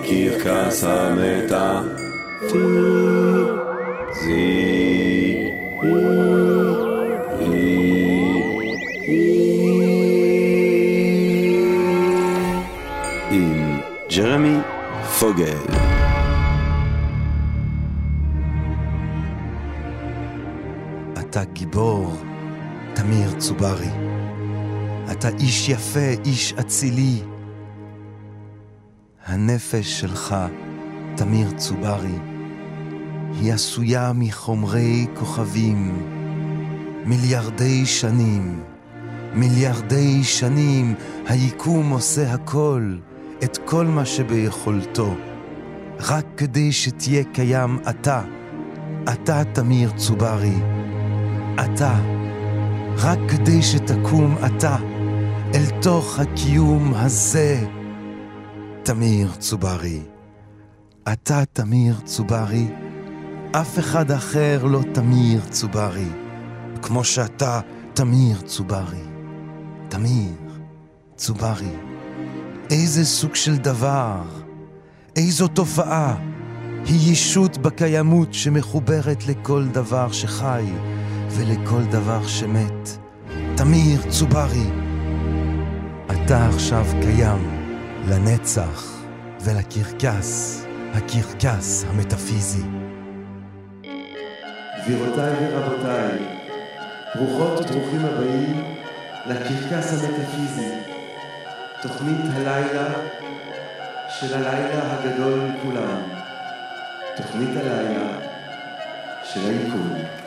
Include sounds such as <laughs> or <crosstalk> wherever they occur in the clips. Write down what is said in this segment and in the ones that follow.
בקרקס עם ג'רמי פוגל אתה גיבור, תמיר צוברי. אתה איש יפה, איש אצילי. הנפש שלך, תמיר צוברי, היא עשויה מחומרי כוכבים. מיליארדי שנים, מיליארדי שנים, היקום עושה הכל, את כל מה שביכולתו, רק כדי שתהיה קיים אתה, אתה תמיר צוברי. אתה, רק כדי שתקום אתה אל תוך הקיום הזה. תמיר צוברי. אתה תמיר צוברי, אף אחד אחר לא תמיר צוברי, כמו שאתה תמיר צוברי. תמיר צוברי. איזה סוג של דבר, איזו תופעה, היא ישות בקיימות שמחוברת לכל דבר שחי ולכל דבר שמת. תמיר צוברי, אתה עכשיו קיים לנצח ולקרקס, הקרקס המטאפיזי. גבירותיי ורבותיי, ברוכות וברוכים הבאים לקרקס המטאפיזי, תוכנית הלילה של הלילה הגדול מכולם, תוכנית הלילה של היקום.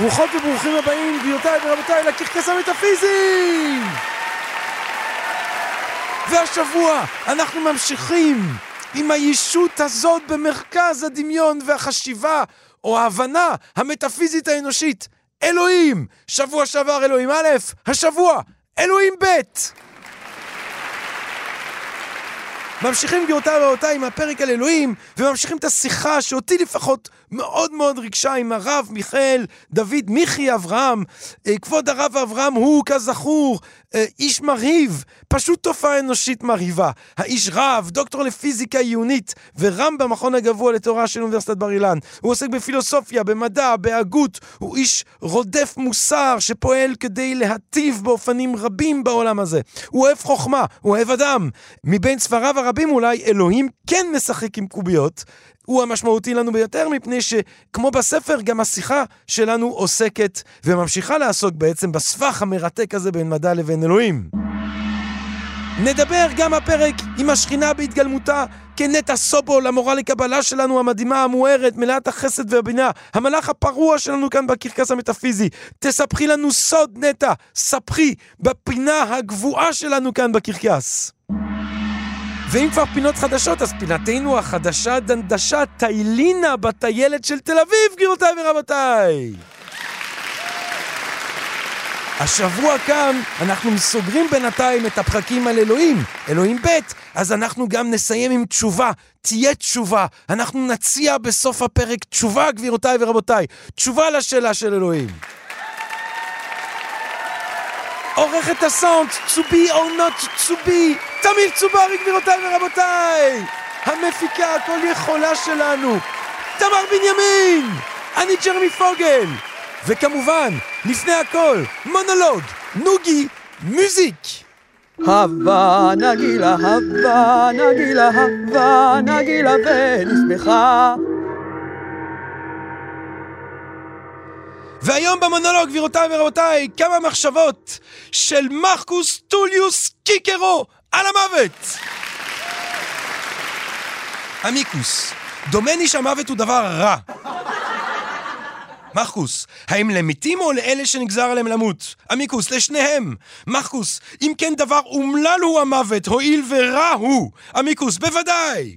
ברוכות וברוכים הבאים, גבירותיי ורבותיי, לקרקס המטאפיזי! והשבוע אנחנו ממשיכים עם הישות הזאת במרכז הדמיון והחשיבה, או ההבנה המטאפיזית האנושית. אלוהים! שבוע שעבר אלוהים א', השבוע אלוהים ב'. ממשיכים גבירותיי ורבותיי עם הפרק על אלוהים, וממשיכים את השיחה שאותי לפחות מאוד מאוד ריגשה עם הרב מיכאל דוד מיכי אברהם. אה, כבוד הרב אברהם הוא כזכור אה, איש מרהיב, פשוט תופעה אנושית מרהיבה. האיש רב, דוקטור לפיזיקה עיונית ורם במכון הגבוה לתורה של אוניברסיטת בר אילן. הוא עוסק בפילוסופיה, במדע, בהגות, הוא איש רודף מוסר שפועל כדי להטיב באופנים רבים בעולם הזה. הוא אוהב חוכמה, הוא אוהב אדם. מבין ספריו הרבים אולי אלוהים כן משחק עם קוביות. הוא המשמעותי לנו ביותר, מפני שכמו בספר, גם השיחה שלנו עוסקת וממשיכה לעסוק בעצם בסבך המרתק הזה בין מדע לבין אלוהים. נדבר גם הפרק עם השכינה בהתגלמותה כנטע סובול, המורה לקבלה שלנו המדהימה, המוארת, מלאת החסד והבינה, המלאך הפרוע שלנו כאן בקרקס המטאפיזי. תספחי לנו סוד נטע, ספחי בפינה הגבוהה שלנו כאן בקרקס. ואם כבר פינות חדשות, אז פינתנו החדשה דנדשה טיילינה בטיילת של תל אביב, גבירותיי ורבותיי! השבוע כאן אנחנו סוגרים בינתיים את הפרקים על אלוהים, אלוהים ב', אז אנחנו גם נסיים עם תשובה, תהיה תשובה. אנחנו נציע בסוף הפרק תשובה, גבירותיי ורבותיי, תשובה לשאלה של אלוהים. עורכת הסאונד, to be or not to be, תמיר צוברי גבירותיי ורבותיי! המפיקה הכל יכולה שלנו, תמר בנימין! אני ג'רמי פוגל! וכמובן, לפני הכל, מונולוג, נוגי, מוזיק! הווה נגילה, הווה נגילה, הווה נגילה ונשמחה והיום במונולוג, גבירותיי ורבותיי, כמה מחשבות של מרקוס טוליוס קיקרו על המוות! אמיקוס, דומני שהמוות הוא דבר רע. מרקוס, האם למתים או לאלה שנגזר עליהם למות? אמיקוס, לשניהם. מרקוס, אם כן דבר אומלל הוא המוות, הואיל ורע הוא. אמיקוס, בוודאי.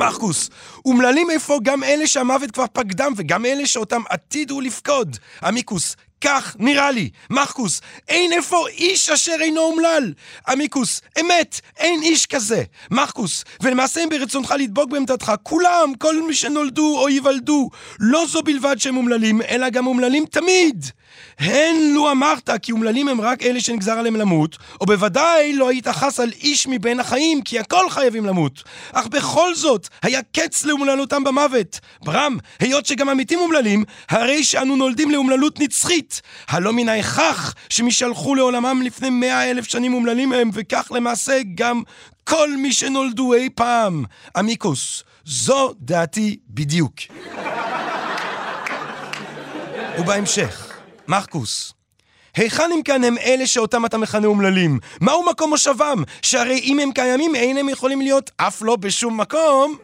מרקוס, אומללים איפה גם אלה שהמוות כבר פקדם וגם אלה שאותם עתידו לפקוד. אמיקוס, כך נראה לי. מרקוס, אין איפה איש אשר אינו אומלל. אמיקוס, אמת, אין איש כזה. מרקוס, ולמעשה אם ברצונך לדבוק בעמדתך, כולם, כל מי שנולדו או ייוולדו, לא זו בלבד שהם אומללים, אלא גם אומללים תמיד. הן לו אמרת כי אומללים הם רק אלה שנגזר עליהם למות, או בוודאי לא היית חס על איש מבין החיים, כי הכל חייבים למות. אך בכל זאת, היה קץ לאומללותם במוות. ברם, היות שגם המתים אומללים, הרי שאנו נולדים לאומללות נצחית. הלא מן ההכרח שמי שהלכו לעולמם לפני מאה אלף שנים אומללים הם, וכך למעשה גם כל מי שנולדו אי פעם. עמיקוס, זו דעתי בדיוק. ובהמשך, מרקוס, היכן אם כאן הם אלה שאותם אתה מכנה אומללים? מהו מקום מושבם? שהרי אם הם קיימים, אין הם יכולים להיות אף לא בשום מקום.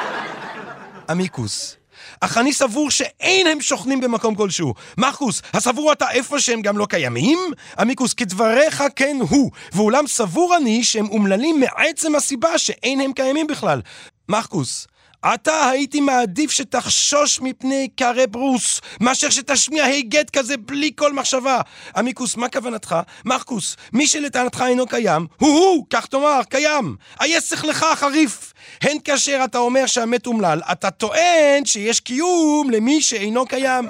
<laughs> עמיקוס, אך אני סבור שאין הם שוכנים במקום כלשהו. מרקוס, הסבור אתה איפה שהם גם לא קיימים? עמיקוס, כדבריך כן הוא, ואולם סבור אני שהם אומללים מעצם הסיבה שאין הם קיימים בכלל. מרקוס, אתה הייתי מעדיף שתחשוש מפני קארי ברוס, מאשר שתשמיע היגד כזה בלי כל מחשבה. עמיקוס, מה כוונתך? מרקוס, מי שלטענתך אינו קיים, הוא-הוא, כך תאמר, קיים. איה שכלך החריף. הן כאשר אתה אומר שהמת אומלל, אתה טוען שיש קיום למי שאינו קיים.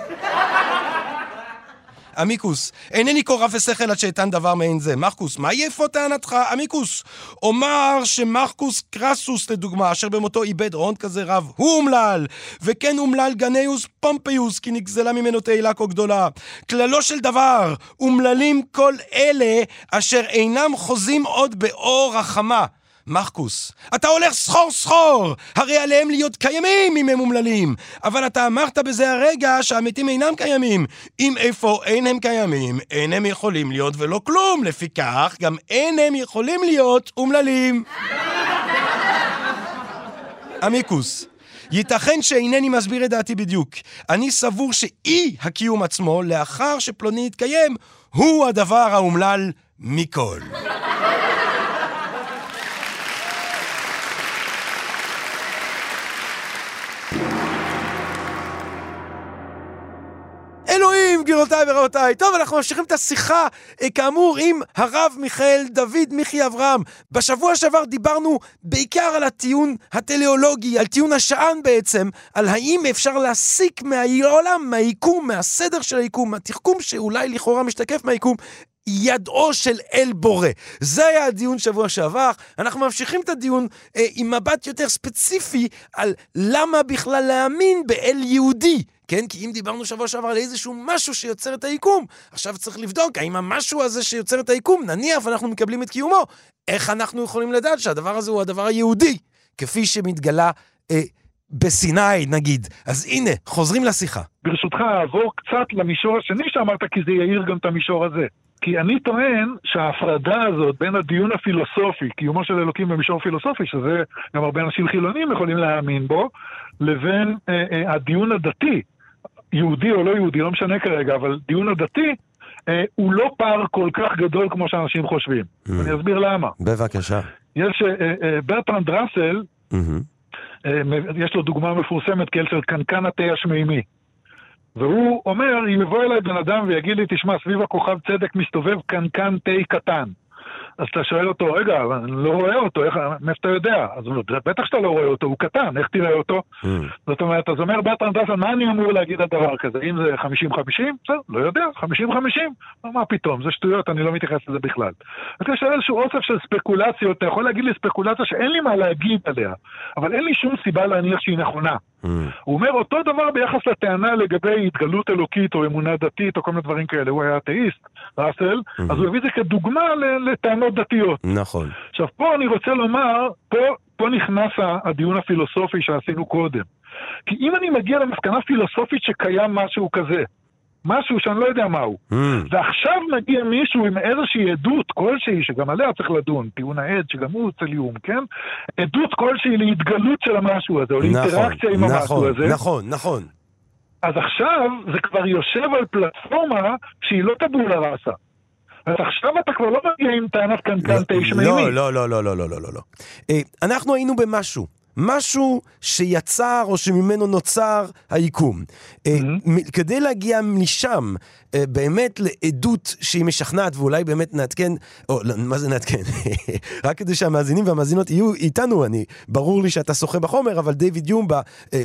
עמיקוס, אינני כה רב ושכל עד שאתן דבר מעין זה. מרקוס, מה יפה טענתך? עמיקוס, אומר שמרקוס קרסוס, לדוגמה, אשר במותו איבד הון כזה רב, הוא אומלל, וכן אומלל גניוס פומפיוס, כי נגזלה ממנו תהילה כה גדולה. כללו של דבר, אומללים כל אלה אשר אינם חוזים עוד באור החמה. מרקוס, אתה הולך סחור סחור! הרי עליהם להיות קיימים אם הם אומללים! אבל אתה אמרת בזה הרגע שהמתים אינם קיימים. אם איפה אין הם קיימים, אין הם יכולים להיות ולא כלום. לפיכך, גם אין הם יכולים להיות אומללים. <laughs> עמיקוס, ייתכן שאינני מסביר את דעתי בדיוק. אני סבור שאי הקיום עצמו, לאחר שפלוני יתקיים, הוא הדבר האומלל מכל. אלוהים, גבירותיי ורבותיי. טוב, אנחנו ממשיכים את השיחה, אה, כאמור, עם הרב מיכאל דוד מיכי אברהם. בשבוע שעבר דיברנו בעיקר על הטיעון הטליאולוגי, על טיעון השען בעצם, על האם אפשר להסיק מהעולם, מהיקום, מהסדר של היקום, מהתחכום שאולי לכאורה משתקף מהיקום, ידעו של אל בורא. זה היה הדיון שבוע שעבר. אנחנו ממשיכים את הדיון אה, עם מבט יותר ספציפי על למה בכלל להאמין באל יהודי. כן? כי אם דיברנו שבוע שעבר על איזשהו משהו שיוצר את היקום, עכשיו צריך לבדוק האם המשהו הזה שיוצר את היקום, נניח ואנחנו מקבלים את קיומו, איך אנחנו יכולים לדעת שהדבר הזה הוא הדבר היהודי, כפי שמתגלה אה, בסיני נגיד. אז הנה, חוזרים לשיחה. ברשותך, אעבור קצת למישור השני שאמרת, כי זה יאיר גם את המישור הזה. כי אני טוען שההפרדה הזאת בין הדיון הפילוסופי, קיומו של אלוקים במישור פילוסופי, שזה גם הרבה אנשים חילונים יכולים להאמין בו, לבין אה, אה, הדיון הדתי, יהודי או לא יהודי, לא משנה כרגע, אבל דיון הדתי, אה, הוא לא פער כל כך גדול כמו שאנשים חושבים. Mm. אני אסביר למה. בבקשה. יש אה, אה, ברטרנד ראסל, מהמם. אה, יש לו דוגמה מפורסמת כאל של קנקן התה השמימי. והוא אומר, אם יבוא אליי בן אדם ויגיד לי, תשמע, סביב הכוכב צדק מסתובב קנקן תה קטן. אז אתה שואל אותו, רגע, אבל אני לא רואה אותו, איך, מאיפה אתה יודע? אז הוא אומר, בטח שאתה לא רואה אותו, הוא קטן, איך תראה אותו? Mm. זאת אומרת, אז אומר ברטרנד ראסל, מה אני אמור להגיד על דבר כזה? אם זה 50-50? בסדר, לא יודע, 50-50. מה פתאום, זה שטויות, אני לא מתייחס לזה בכלל. אז יש איזשהו אוסף של ספקולציות, אתה יכול להגיד לי ספקולציה שאין לי מה להגיד עליה, אבל אין לי שום סיבה להניח שהיא נכונה. Mm. הוא אומר אותו דבר ביחס לטענה לגבי התגלות אלוקית או אמונה דתית או כל מיני דברים כאלה. הוא היה אתאיסט, ראסל, אז הוא הביא את זה כדוגמה לטענות דתיות. נכון. עכשיו, פה אני רוצה לומר, פה, פה נכנס הדיון הפילוסופי שעשינו קודם. כי אם אני מגיע למסקנה פילוסופית שקיים משהו כזה, משהו שאני לא יודע מהו, Mm. ועכשיו מגיע מישהו עם איזושהי עדות כלשהי, שגם עליה צריך לדון, טיעון העד, שגם הוא צליום, כן? עדות כלשהי להתגלות של המשהו הזה, או נכון, לאינטראקציה עם המשהו נכון, הזה. נכון, נכון. אז עכשיו זה כבר יושב על פלטפורמה שהיא לא טבולה ראסה. אז עכשיו אתה כבר לא מגיע עם טענת קנקן לא. לא, לא, לא, לא, לא, לא, לא, לא. אה, אנחנו היינו במשהו משהו שיצר או שממנו נוצר היקום. מ- כדי להגיע משם אה, באמת לעדות שהיא משכנעת, ואולי באמת נעדכן, או לא, מה זה נעדכן? <laughs> רק כדי שהמאזינים והמאזינות יהיו איתנו, אני, ברור לי שאתה שוחה בחומר, אבל דיוויד יום אה,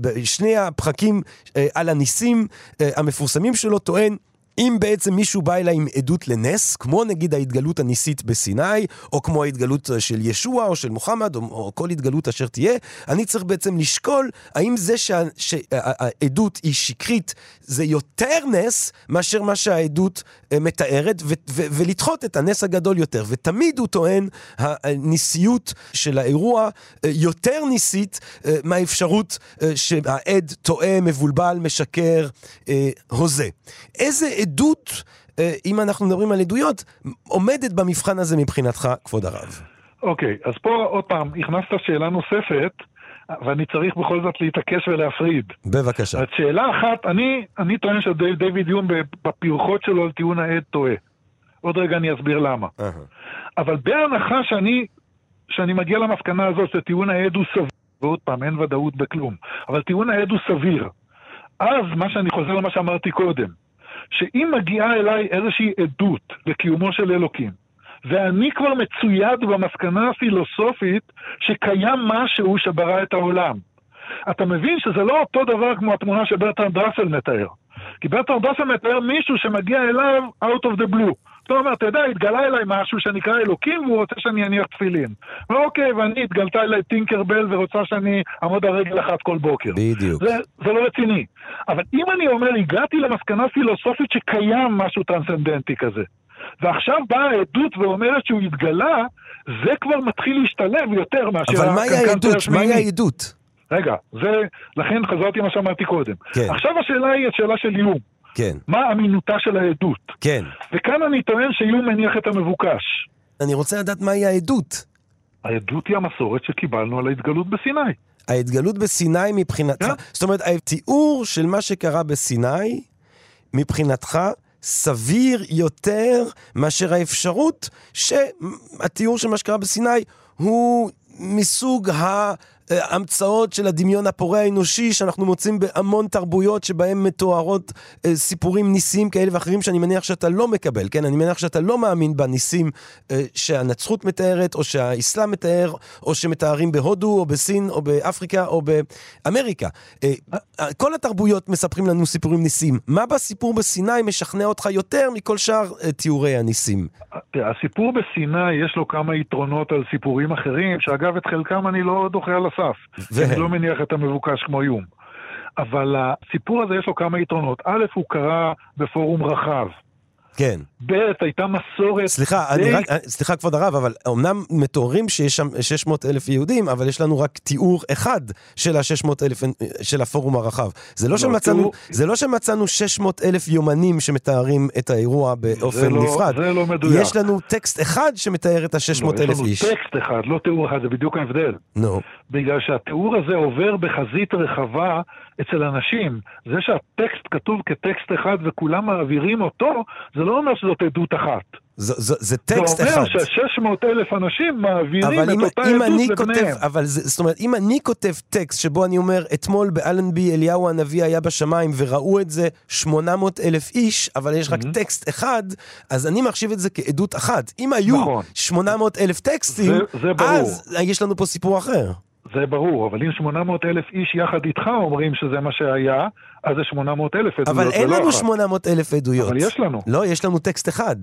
בשני הפרקים אה, על הניסים המפורסמים שלו טוען אם בעצם מישהו בא אליי עם עדות לנס, כמו נגיד ההתגלות הניסית בסיני, או כמו ההתגלות של ישוע או של מוחמד, או, או כל התגלות אשר תהיה, אני צריך בעצם לשקול האם זה שה- שהעדות היא שקרית זה יותר נס מאשר מה שהעדות אה, מתארת, ו- ו- ולדחות את הנס הגדול יותר. ותמיד הוא טוען, הניסיות של האירוע אה, יותר ניסית אה, מהאפשרות שהעד טועה, מבולבל, משקר, הוזה. איזה אה, אם אנחנו מדברים על עדויות, עומדת במבחן הזה מבחינתך, כבוד הרב? אוקיי, אז פה עוד פעם, הכנסת שאלה נוספת, ואני צריך בכל זאת להתעקש ולהפריד. בבקשה. אז שאלה אחת, אני, אני טוען שדייוויד יום בפרחות שלו על טיעון העד טועה. עוד רגע אני אסביר למה. אהה. אבל בהנחה שאני, שאני מגיע למסקנה הזאת שטיעון העד הוא סביר, ועוד פעם, אין ודאות בכלום, אבל טיעון העד הוא סביר, אז מה שאני חוזר למה שאמרתי קודם, שאם מגיעה אליי איזושהי עדות לקיומו של אלוקים, ואני כבר מצויד במסקנה הפילוסופית שקיים משהו שברא את העולם. אתה מבין שזה לא אותו דבר כמו התמונה שברטרנד ראסל מתאר. כי ברטרנד ראסל מתאר מישהו שמגיע אליו out of the blue. אומר, אתה יודע, התגלה אליי משהו שנקרא אלוקים והוא רוצה שאני אניח תפילין. ואוקיי, ואני התגלתה אליי טינקרבל ורוצה שאני אעמוד על רגל אחת כל בוקר. בדיוק. זה, זה לא רציני. אבל אם אני אומר, הגעתי למסקנה פילוסופית שקיים משהו טרנסצנדנטי כזה, ועכשיו באה העדות ואומרת שהוא התגלה, זה כבר מתחיל להשתלב יותר מאשר... אבל מהי העדות? מהי העדות? רגע, זה, לכן חזרתי למה שאמרתי קודם. כן. עכשיו השאלה היא השאלה של איום. כן, מה אמינותה של העדות? כן. וכאן אני טוען שאיום מניח את המבוקש. אני רוצה לדעת מהי העדות. העדות היא המסורת שקיבלנו על ההתגלות בסיני. ההתגלות בסיני מבחינתך, כן. זאת אומרת, התיאור של מה שקרה בסיני, מבחינתך, סביר יותר מאשר האפשרות שהתיאור של מה שקרה בסיני הוא מסוג ההמצאות של הדמיון הפורה האנושי שאנחנו מוצאים בהמון תרבויות שבהם מתוארות אה, סיפורים ניסיים כאלה ואחרים שאני מניח שאתה לא מקבל, כן? אני מניח שאתה לא מאמין בניסים אה, שהנצרות מתארת או שהאסלאם מתאר או שמתארים בהודו או בסין או באפריקה או באמריקה. אה, כל התרבויות מספרים לנו סיפורים ניסיים. מה בסיפור בסיני משכנע אותך יותר מכל שאר אה, תיאורי הניסים? הסיפור בסיני יש לו כמה יתרונות על סיפורים אחרים, שאגב את חלקם אני לא דוחה על הסף. והם? אני לא מניח את המבוקש כמו איום. אבל הסיפור הזה יש לו כמה יתרונות. א', הוא קרה בפורום רחב. כן. ב', הייתה מסורת... סליחה, די- אני רק, אה, סליחה כבוד הרב, אבל אמנם מתוארים שיש שם 600 אלף יהודים, אבל יש לנו רק תיאור אחד של ה-600 אלף, של הפורום הרחב. זה לא, שמצאנו, תיאור- זה לא שמצאנו 600 אלף יומנים שמתארים את האירוע באופן לא- נפרד. זה לא מדויק. יש לנו טקסט אחד שמתאר את לא, ה-600 יש אלף לנו איש. טקסט אחד, לא תיאור אחד, זה בדיוק ההבדל. נו, בגלל שהתיאור הזה עובר בחזית רחבה אצל אנשים. זה שהטקסט כתוב כטקסט אחד וכולם מעבירים אותו, זה לא אומר שזאת עדות אחת. זה, זה, זה טקסט זה אחד. אומר ש-600 אלף אנשים מעבירים את אם, אותה אם עדות לבניהם. כותב, אבל זה, זאת אומרת, אם אני כותב טקסט שבו אני אומר, אתמול באלנבי אליהו הנביא היה בשמיים וראו את זה 800 אלף איש, אבל יש רק טקסט אחד, אז אני מחשיב את זה כעדות אחת. אם היו נכון. 800 אלף טקסטים, זה- זה ברור. אז יש לנו פה סיפור אחר. זה ברור, אבל אם 800 אלף איש יחד איתך אומרים שזה מה שהיה, אז זה 800 אלף עדויות, אבל אין ולא לנו אחת. 800 אלף עדויות. אבל יש לנו. לא, יש לנו טקסט אחד.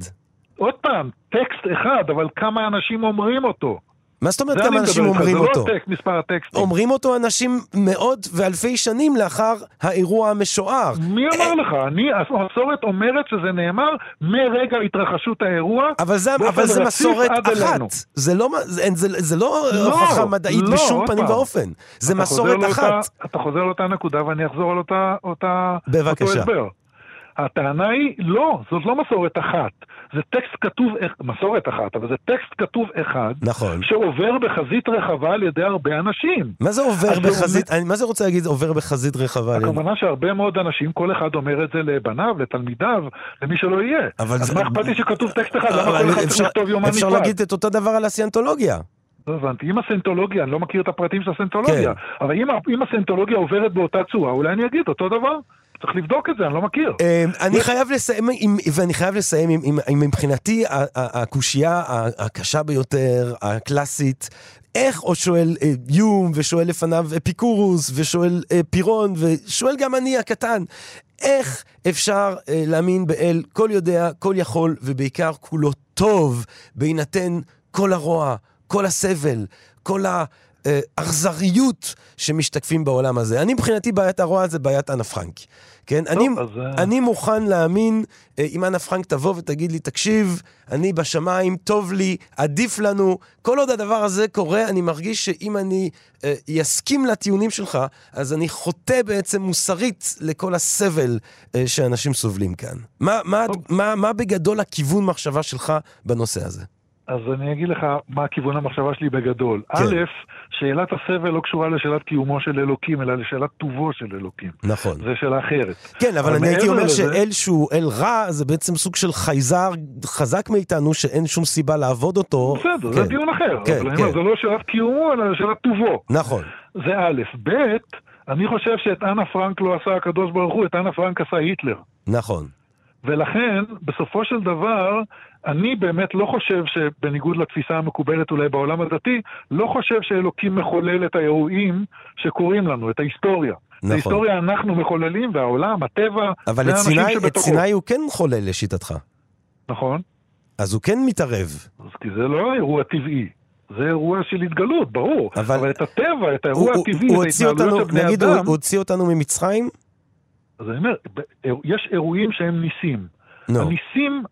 עוד פעם, טקסט אחד, אבל כמה אנשים אומרים אותו. מה זאת אומרת זה כמה אנשים אומרים זה אותו? לא הטקסט, מספר הטקסטים. אומרים אותו אנשים מאות ואלפי שנים לאחר האירוע המשוער. מי אמר לך? אני, המסורת אומרת שזה נאמר מרגע התרחשות האירוע. אבל זה, אבל זה מסורת אחת. זה לא, זה, זה, זה לא, לא, הוכחה מדעית לא, בשום פנים. ואופן. זה מסורת אחת. אתה חוזר לאותה נקודה ואני אחזור על אותה, אותה, בבקשה. אותו הסבר. הטענה היא, לא, זאת לא מסורת אחת. זה טקסט כתוב, מסורת אחת, אבל זה טקסט כתוב אחד, נכון. שעובר בחזית רחבה על ידי הרבה אנשים. מה זה עובר בחזית, אני, מה זה רוצה להגיד עובר בחזית רחבה? הכוונה שהרבה מאוד אנשים, כל אחד אומר את זה לבניו, לתלמידיו, למי שלא יהיה. אבל אז זה- מה אכפת לי שכתוב טקסט אחד? למה כל אחד צריך אפשר- לכתוב יומן אפשר נפרד? להגיד את אותו דבר על הסיאנטולוגיה. לא הבנתי. אם הסנטולוגיה, אני לא מכיר את הפרטים של הסנטולוגיה, כן. אבל אם, אם הסנטולוגיה עוברת באותה צורה, אולי אני אגיד אותו דבר. צריך לבדוק את זה, אני לא מכיר. אמ, אני חייב לסיים, עם- ואני חייב לסיים עם- עם- עם מבחינתי הקושייה הקשה ביותר, הקלאסית, איך, או שואל אה, יום, ושואל לפניו אפיקורוס, ושואל אה, פירון, ושואל גם אני הקטן, איך אפשר אה, להאמין באל כל יודע, כל יכול, ובעיקר כולו טוב, בהינתן כל הרוע, כל הסבל, כל ה... אה, אכזריות שמשתקפים בעולם הזה. אני מבחינתי בעיית הרוע זה בעיית אנה פרנק. כן? אני, אז, אה, אני מוכן להאמין אה, אם אנה פרנק תבוא ותגיד לי, תקשיב, אני בשמיים, טוב לי, עדיף לנו. כל עוד הדבר הזה קורה, אני מרגיש שאם אני אה, יסכים לטיעונים שלך, אז אני חוטא בעצם מוסרית לכל הסבל אה, שאנשים סובלים כאן. מה, מה, מה, מה בגדול הכיוון מחשבה שלך בנושא הזה? אז אני אגיד לך מה כיוון המחשבה שלי בגדול. כן. א', שאלת הסבל לא קשורה לשאלת קיומו של אלוקים, אלא לשאלת טובו של אלוקים. נכון. זו שאלה אחרת. כן, אבל אבל אני הייתי אומר לזה- שאל שהוא אל רע, זה בעצם סוג של חייזר חזק מאיתנו, שאין שום סיבה לעבוד אותו. בסדר, כן. זה דיון אחר. כן, אבל כן. אומר, זה לא שאלת קיומו, אלא שאלת טובו. נכון. זה א', ב', אני חושב שאת אנה פרנק לא עשה הקדוש ברוך הוא, את אנה פרנק עשה היטלר. נכון. ולכן, בסופו של דבר, אני באמת לא חושב שבניגוד לתפיסה המקובלת אולי בעולם הדתי, לא חושב שאלוקים מחולל את האירועים שקורים לנו, את ההיסטוריה. נכון. את ההיסטוריה אנחנו מחוללים, והעולם, הטבע, אבל את והאנשים סיני, את שבתוכו. סיני הוא כן חולל לשיטתך. נכון? אז הוא כן מתערב. אז כי זה לא אירוע טבעי. זה אירוע של התגלות, ברור. אבל- אבל, את הטבע, את הוא, האירוע הוא, הטבעי, הוא את הוציא ההתנהלויות אותנו, של בני נגיד, הוא, אדם, הוא הוציא אותנו ממצרים? אז אני אומר, ב- יש אירועים שהם ניסים. נו. הניסים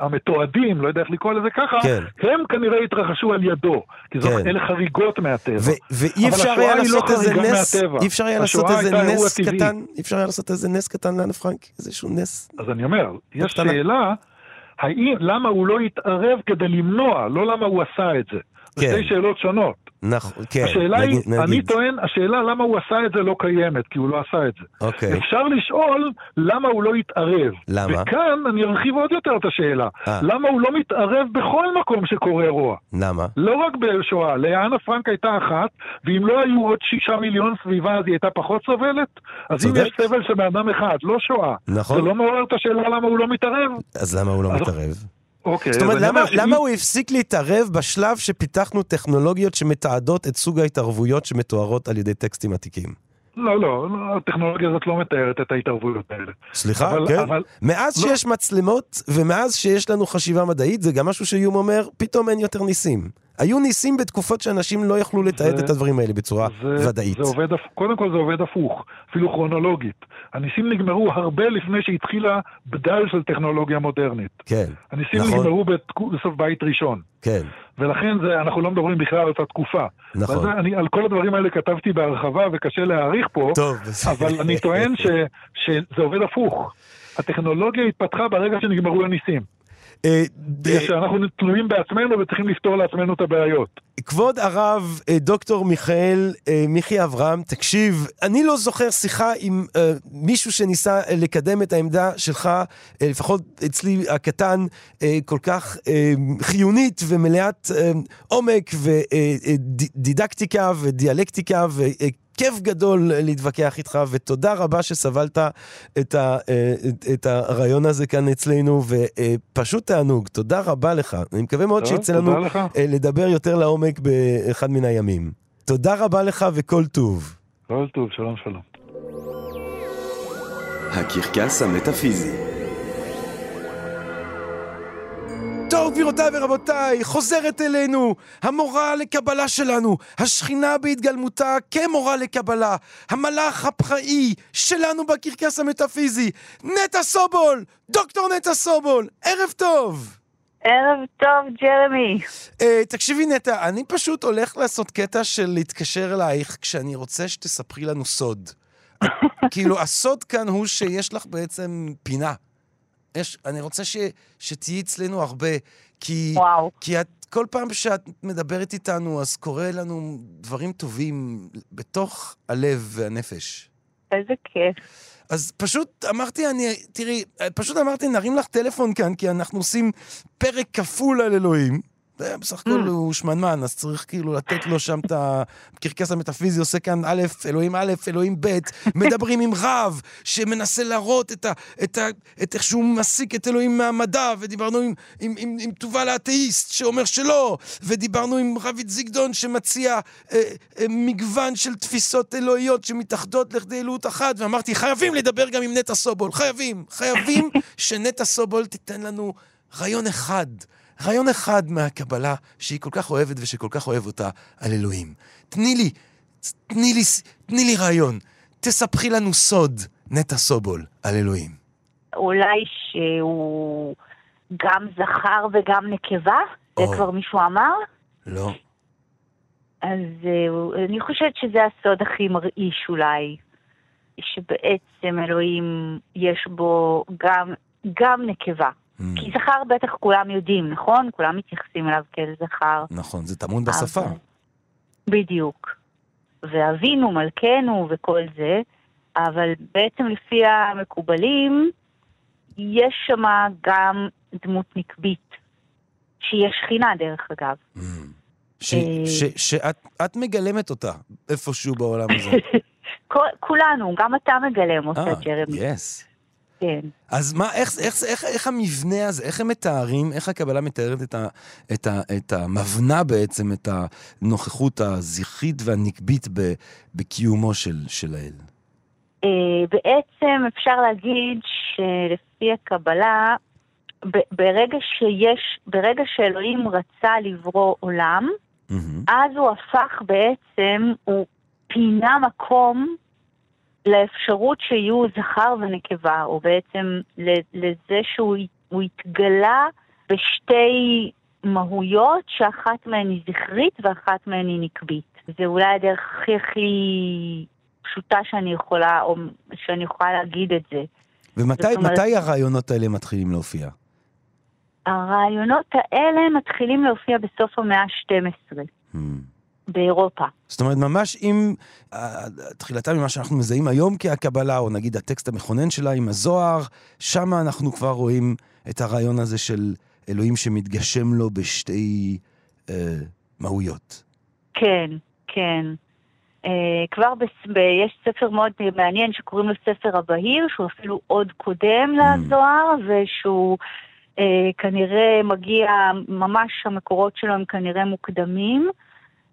המתועדים, לא יודע איך לקרוא לזה ככה, כן. הם כנראה התרחשו על ידו. כי זאת, כן. אלה חריגות מהטבע. ואי אפשר היה לא לעשות איזה נס. אי אפשר היה לעשות איזה נס. קטן, אי אפשר היה לעשות איזה נס קטן לאנה פרנק, איזשהו נס. אז אני אומר, יש. שאלה, האם, למה הוא לא התערב כדי למנוע, לא למה הוא עשה את זה. זה כן. שתי שאלות שונות. נכון, כן, השאלה היא, נגיד, אני נגיד. טוען, השאלה למה הוא עשה את זה לא קיימת, כי הוא לא עשה את זה. אוקיי, אפשר לשאול למה הוא לא התערב. למה? וכאן אני ארחיב עוד יותר את השאלה. אה. למה הוא לא מתערב בכל מקום שקורה רוע? למה? לא רק בשואה, לאנה פרנק הייתה אחת, ואם לא היו עוד שישה מיליון סביבה אז היא הייתה פחות סובלת? אז אם צודק. יש סבל של בן אדם אחד, לא שואה, נכון. זה לא מעורר את השאלה למה הוא לא מתערב? אז למה הוא לא אז- מתערב? אוקיי, זאת אומרת, למה, למה הוא הפסיק להתערב בשלב שפיתחנו טכנולוגיות שמתעדות את סוג ההתערבויות שמתוארות על ידי טקסטים עתיקים? לא, לא, לא, הטכנולוגיה הזאת לא מתארת את ההתערבויות האלה. סליחה, אבל- כן? אבל- מאז לא. שיש מצלמות ומאז שיש לנו חשיבה מדעית, זה גם משהו שאיום אומר, פתאום אין יותר ניסים. היו ניסים בתקופות שאנשים לא יכלו לתעד זה- את הדברים האלה בצורה זה, ודאית. זה עובד, קודם כל זה עובד הפוך, אפילו כרונולוגית. הניסים נגמרו הרבה לפני שהתחילה בדל של טכנולוגיה מודרנית. כן, הניסים נכון. נגמרו בסוף בית ראשון. כן, ולכן זה, אנחנו לא מדברים בכלל על אותה תקופה. נכון. וזה, אני, על כל הדברים האלה כתבתי בהרחבה וקשה להעריך פה, טוב. אבל אני טוען ש, שזה עובד הפוך. הטכנולוגיה התפתחה ברגע שנגמרו הניסים. אה, בגלל שאנחנו תלויים בעצמנו וצריכים לפתור לעצמנו את הבעיות. כבוד הרב אה, דוקטור מיכאל אה, מיכי אברהם, תקשיב, אני לא זוכר שיחה עם אה, מישהו שניסה אה, לקדם את העמדה שלך, אה, לפחות אצלי הקטן, אה, כל כך אה, חיונית ומלאת אה, עומק ודידקטיקה ודיאלקטיקה וכיף גדול להתווכח איתך, ותודה רבה שסבלת את, ה, אה, את, את הרעיון הזה כאן אצלנו, ופשוט תענוג, תודה רבה לך. אני מקווה מאוד שיצא לנו לך. אה, לדבר יותר לעומק באחד מן הימים. תודה רבה לך וכל טוב. כל טוב, שלום שלום. הקרקס המטאפיזי. טוב, גבירותיי ורבותיי, חוזרת אלינו המורה לקבלה שלנו, השכינה בהתגלמותה כמורה לקבלה, המלאך הפראי שלנו בקרקס המטאפיזי, נטע סובול! דוקטור נטע סובול! ערב טוב! ערב טוב, ג'רמי. Uh, תקשיבי נטע, אני פשוט הולך לעשות קטע של להתקשר אלייך כשאני רוצה שתספרי לנו סוד. <laughs> כאילו, הסוד כאן הוא שיש לך בעצם פינה. יש, אני רוצה ש, שתהיי אצלנו הרבה, כי, וואו. כי את, כל פעם שאת מדברת איתנו, אז קורה לנו דברים טובים בתוך הלב והנפש. איזה כיף. אז פשוט אמרתי, אני, תראי, פשוט אמרתי, נרים לך טלפון כאן, כי אנחנו עושים פרק כפול על אלוהים, זה בסך הכל הוא שמנמן, אז צריך כאילו לתת לו שם את הקרקס המטאפיזי, עושה כאן א', אלוהים א', אלוהים ב', <laughs> מדברים עם רב שמנסה להראות את, ה, את, ה, את איך שהוא מסיק את אלוהים מהמדע, ודיברנו עם, עם, עם, עם תובל האתאיסט שאומר שלא, ודיברנו עם רביד זיגדון שמציע אה, אה, מגוון של תפיסות אלוהיות שמתאחדות לכדי אלוהות אחת, ואמרתי, חייבים לדבר גם עם נטע סובול, חייבים, חייבים <laughs> שנטע סובול תיתן לנו רעיון אחד. רעיון אחד מהקבלה שהיא כל כך אוהבת ושכל כך אוהב אותה על אלוהים. תני לי, תני לי, תני לי רעיון. תספחי לנו סוד, נטע סובול, על אלוהים. אולי שהוא גם זכר וגם נקבה? זה. כבר מישהו אמר? לא. אז אה, אני חושבת שזה הסוד הכי מרעיש אולי, שבעצם אלוהים יש בו גם, גם נקבה. Mm, כי זכר בטח כולם יודעים, נכון? כולם מתייחסים אליו כאל זכר. נכון, זה טמון בשפה. אבל- בדיוק. ואבינו, מלכנו וכל זה, אבל בעצם לפי המקובלים, יש שם גם דמות נקבית, שהיא השכינה דרך אגב. Mm. ש- אה. ש- שאת את מגלמת אותה איפשהו בעולם הזה. <laughs> כולנו, גם אתה מגלם אותה, אה, ג'רמי. יס. כן. אז מה, איך, איך, איך, איך המבנה הזה, איך הם מתארים, איך הקבלה מתארת את, ה, את, ה, את המבנה בעצם, את הנוכחות הזכרית והנקבית ב, בקיומו של, של האל? אה, בעצם אפשר להגיד שלפי הקבלה, ב- ברגע שיש, ברגע שאלוהים רצה לברוא עולם, מהמם. אז הוא הפך בעצם, הוא פינה מקום לאפשרות שיהיו זכר ונקבה, או בעצם לזה שהוא התגלה בשתי מהויות, שאחת מהן היא זכרית ואחת מהן היא נקבית. זה אולי הדרך הכי הכי פשוטה שאני יכולה, או שאני יכולה להגיד את זה. ומתי אומרת- מתי הרעיונות האלה מתחילים להופיע? הרעיונות האלה מתחילים להופיע בסוף המאה ה-12 מהמם. באירופה. זאת אומרת, ממש עם אה, תחילתה ממה שאנחנו מזהים היום כהקבלה, או נגיד הטקסט המכונן שלה עם הזוהר, שם אנחנו כבר רואים את הרעיון הזה של אלוהים שמתגשם לו בשתי אה, מהויות. כן, כן. Uh, כבר בס... ב... יש ספר מאוד מעניין שקוראים לו ספר הבהיר, שהוא אפילו עוד קודם לזוהר, ושהוא uh, כנראה מגיע, ממש המקורות שלו הם כנראה מוקדמים,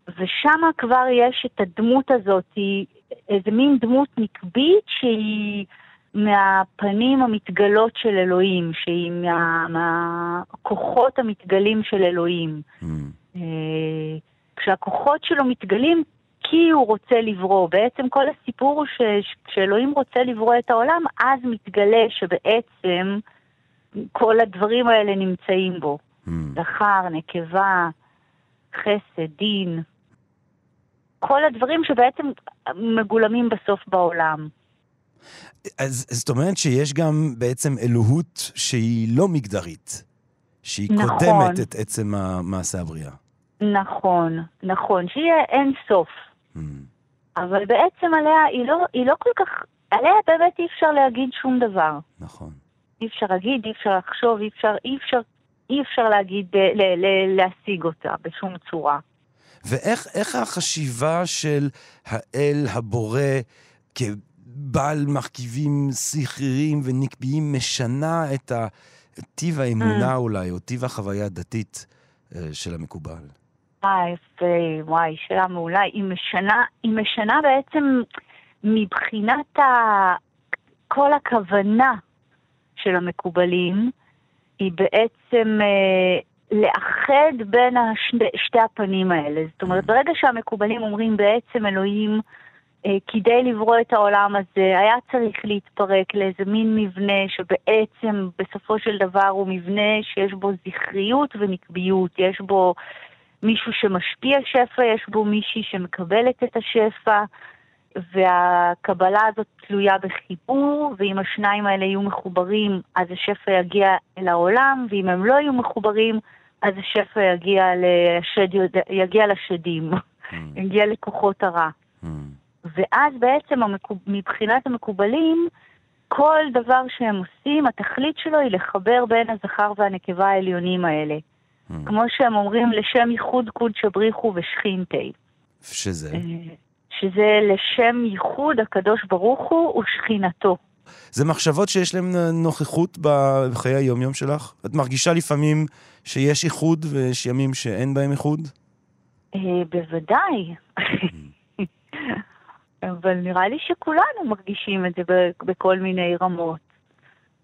ושם כבר יש את הדמות הזאת, היא איזה מין דמות נקבית שהיא מהפנים המתגלות של אלוהים, שהיא מה... מהכוחות המתגלים של אלוהים. אה, כשהכוחות שלו מתגלים כי הוא רוצה לברוא. בעצם כל הסיפור הוא שכשאלוהים רוצה לברוא את העולם, אז מתגלה שבעצם כל הדברים האלה נמצאים בו. זכר, נקבה, חסד, דין. כל הדברים שבעצם מגולמים בסוף בעולם. אז זאת אומרת שיש גם בעצם אלוהות שהיא לא מגדרית, שהיא נכון. קודמת את עצם המעשה הבריאה. נכון, נכון, שיהיה אין סוף. מהמם. אבל בעצם עליה, היא לא, היא לא כל כך, עליה באמת אי אפשר להגיד שום דבר. נכון. אי אפשר להגיד, אי אפשר לחשוב, אי אפשר, אי אפשר, אי אפשר להגיד, אה, ל, ל, להשיג אותה בשום צורה. ואיך איך החשיבה של האל הבורא כבעל מרכיבים סחררים ונקביים משנה את ה- טיב האמונה אולי, או טיב החוויה הדתית אה, של המקובל? אה, יפה, וואי, שאלה מעולה. היא משנה, היא משנה בעצם מבחינת ה... כל הכוונה של המקובלים, היא בעצם אה, לאחד בין השני, שתי הפנים האלה. זאת אומרת, ברגע שהמקובלים אומרים בעצם אלוהים, אה, כדי לברוא את העולם הזה, היה צריך להתפרק לאיזה מין מבנה שבעצם בסופו של דבר הוא מבנה שיש בו זכריות ונקביות, יש בו מישהו שמשפיע שפע, יש בו מישהי שמקבלת את השפע, והקבלה הזאת תלויה בחיבור, ואם השניים האלה יהיו מחוברים, אז השפע יגיע אל העולם, ואם הם לא יהיו מחוברים, אז השפע יגיע, לשד, יגיע לשדים, יגיע לכוחות הרע. מהמם. ואז בעצם המקוב... מבחינת המקובלים, כל דבר שהם עושים, התכלית שלו היא לחבר בין הזכר והנקבה העליונים האלה. כמו שהם אומרים, לשם ייחוד קודשא בריחו ושכינתי. שזה? אה, שזה לשם ייחוד הקדוש ברוך הוא ושכינתו. זה מחשבות שיש להן נוכחות בחיי היום-יום שלך? את מרגישה לפעמים שיש איחוד ויש ימים שאין בהם איחוד? אה, בוודאי. אבל נראה לי שכולנו מרגישים את זה בכל מיני רמות.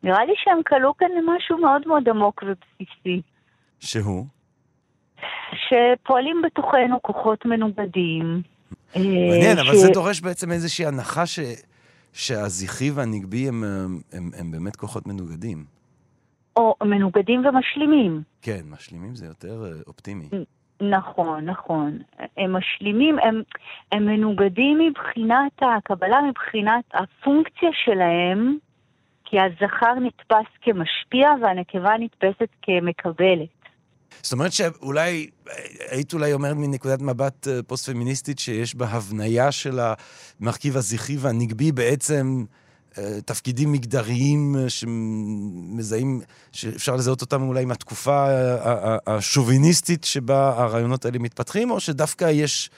נראה לי שהם כלו כאן למשהו מאוד מאוד עמוק ובסיסי. שהוא? שפועלים בתוכנו כוחות מנוגדים. אה, מעניין, אבל זה דורש בעצם איזושהי הנחה ש... שהזכרי והנגבי הם, הם, הם, הם באמת כוחות מנוגדים. או מנוגדים ומשלימים. כן, משלימים זה יותר אה, אופטימי. נכון, נכון. הם משלימים, הם, הם מנוגדים מבחינת הקבלה, מבחינת הפונקציה שלהם, כי הזכר נתפס כמשפיע והנקבה נתפסת כמקבלת. זאת אומרת שאולי, היית אולי אומרת מנקודת מבט אה, פוסט-פמיניסטית שיש בהבניה של המרכיב הזכרי והנגבי בעצם אה, תפקידים מגדריים אה, שמזהים, שאפשר לזהות אותם אולי מהתקופה ה- ה- ה- השוביניסטית שבה הרעיונות האלה מתפתחים, או שדווקא יש,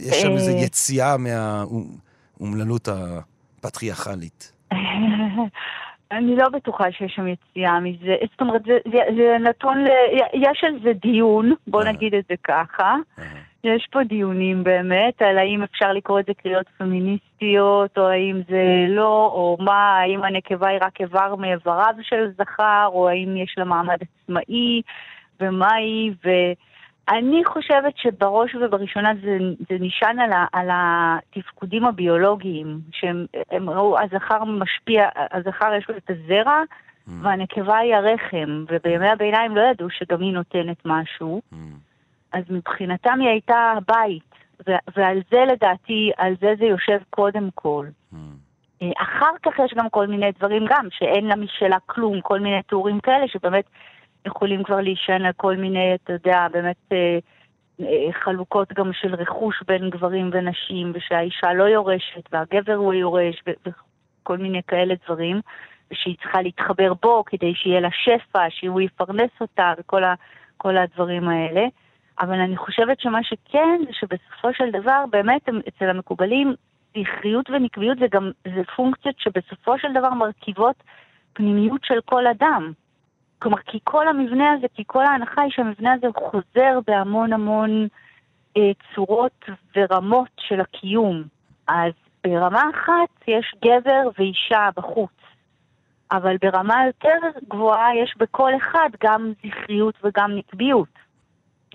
יש שם איזו אה. יציאה מהאומללות הפטריארכלית? <laughs> אני לא בטוחה שיש שם יציאה מזה. זאת אומרת, זה, זה, זה נתון, ל... יש על זה דיון, בוא אה. נגיד את זה ככה. יש פה דיונים באמת, על האם אפשר לקרוא את זה קריאות פמיניסטיות, או האם זה לא, או מה, האם הנקבה היא רק איבר מאיבריו של זכר, או האם יש לה מעמד עצמאי, ומה היא, ואני חושבת שבראש ובראשונה זה, זה נשען על, ה, על התפקודים הביולוגיים, שהם הם ראו, הזכר משפיע, הזכר יש לו את הזרע, והנקבה היא הרחם, ובימי הביניים לא ידעו שגם היא נותנת משהו. אז מבחינתם היא הייתה הבית, ו- ועל זה לדעתי, על זה זה יושב קודם כל. אה, אחר כך יש גם כל מיני דברים גם, שאין לה משלה כלום, כל מיני תיאורים כאלה שבאמת יכולים כבר להישען על כל מיני, אתה יודע, באמת אה, אה, חלוקות גם של רכוש בין גברים ונשים, ושהאישה לא יורשת והגבר הוא היורש, ו- וכל מיני כאלה דברים, ושהיא צריכה להתחבר בו כדי שיהיה לה שפע, שהוא יפרנס אותה וכל ה- כל הדברים האלה. אבל אני חושבת שמה שכן, זה שבסופו של דבר, באמת אצל המקובלים, זכריות ונקביות זה גם, זה פונקציות שבסופו של דבר מרכיבות פנימיות של כל אדם. כלומר, כי כל המבנה הזה, כי כל ההנחה היא שהמבנה הזה חוזר בהמון המון אה, צורות ורמות של הקיום. אז ברמה אחת יש גבר ואישה בחוץ, אבל ברמה יותר גבוהה יש בכל אחד גם זכריות וגם נקביות.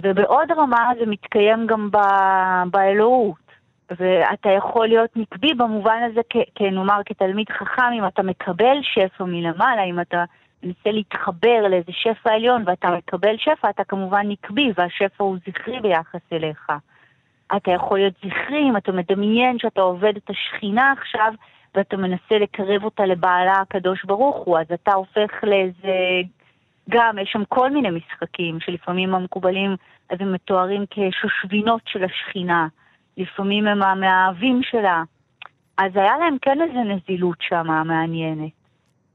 ובעוד רמה זה מתקיים גם ב- באלוהות. ואתה יכול להיות נקבי במובן הזה, כ- כנאמר, כתלמיד חכם, אם אתה מקבל שפע מלמעלה, אם אתה מנסה להתחבר לאיזה שפע עליון ואתה מקבל שפע, אתה כמובן נקבי, והשפע הוא זכרי ביחס אליך. אתה יכול להיות זכרי אם אתה מדמיין שאתה עובד את השכינה עכשיו, ואתה מנסה לקרב אותה לבעלה הקדוש ברוך הוא, אז אתה הופך לאיזה... גם, יש שם כל מיני משחקים שלפעמים המקובלים, אז הם מתוארים כשושבינות של השכינה. לפעמים הם המאהבים שלה. אז היה להם כן איזה נזילות שם מעניינת,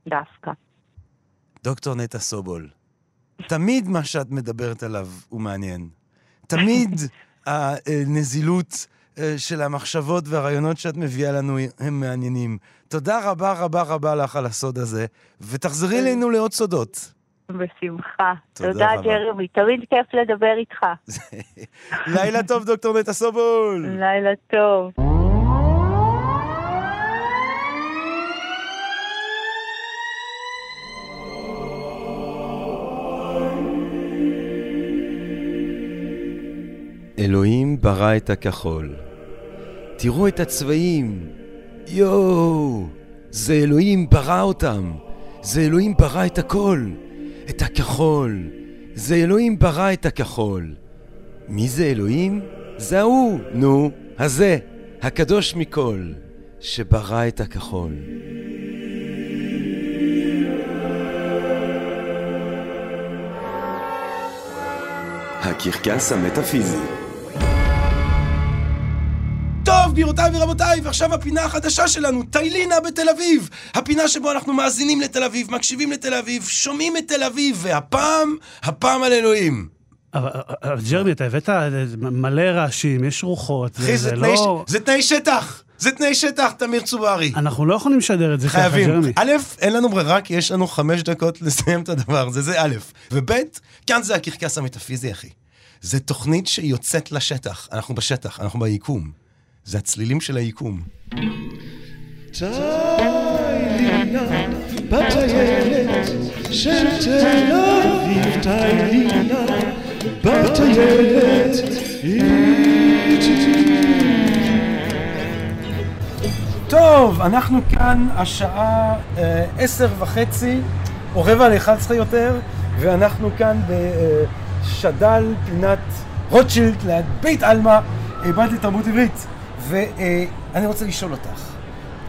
דווקא. דוקטור נטע סובול, תמיד מה שאת מדברת עליו הוא מעניין. תמיד <laughs> הנזילות אה, של המחשבות והרעיונות שאת מביאה לנו הם מעניינים. תודה רבה רבה רבה לך על הסוד הזה, ותחזרי אלינו לעוד סודות. בשמחה. תודה תודה. ג'רמי. תמיד כיף לדבר איתך. <laughs> לילה טוב, דוקטור נטע סובול. לילה טוב. אלוהים ברא את הכחול. תראו את הצבעים. יואו, זה אלוהים ברא אותם. זה אלוהים ברא את הכל. את הכחול. זה אלוהים ברא את הכחול. מי זה אלוהים? זה ההוא, נו, הזה, הקדוש מכל, שברא את הכחול. הקרקס המטאפיזי גבירותיי ורבותיי, ועכשיו הפינה החדשה שלנו, טיילינה בתל אביב. הפינה שבו אנחנו מאזינים לתל אביב, מקשיבים לתל אביב, שומעים את תל אביב, והפעם, הפעם על אלוהים. אבל ג'רבי, אתה הבאת מלא רעשים, יש רוחות, זה לא... זה תנאי שטח. זה תנאי שטח, תמיר צוברי. אנחנו לא יכולים לשדר את זה ככה. ג'רמי. א', אין לנו ברירה, כי יש לנו חמש דקות לסיים את הדבר הזה, זה א', וב', כאן זה הקרקס המטאפיזי, אחי. זה תוכנית שיוצאת לשטח, אנחנו בשטח, אנחנו ביקום. זה הצלילים של היקום. טוב, אנחנו כאן, השעה אה, עשר וחצי, או רבע לאחד עשרה יותר, ואנחנו כאן בשד"ל, פינת רוטשילד, ליד בית עלמא, בית לתרבות עברית. ואני רוצה לשאול אותך,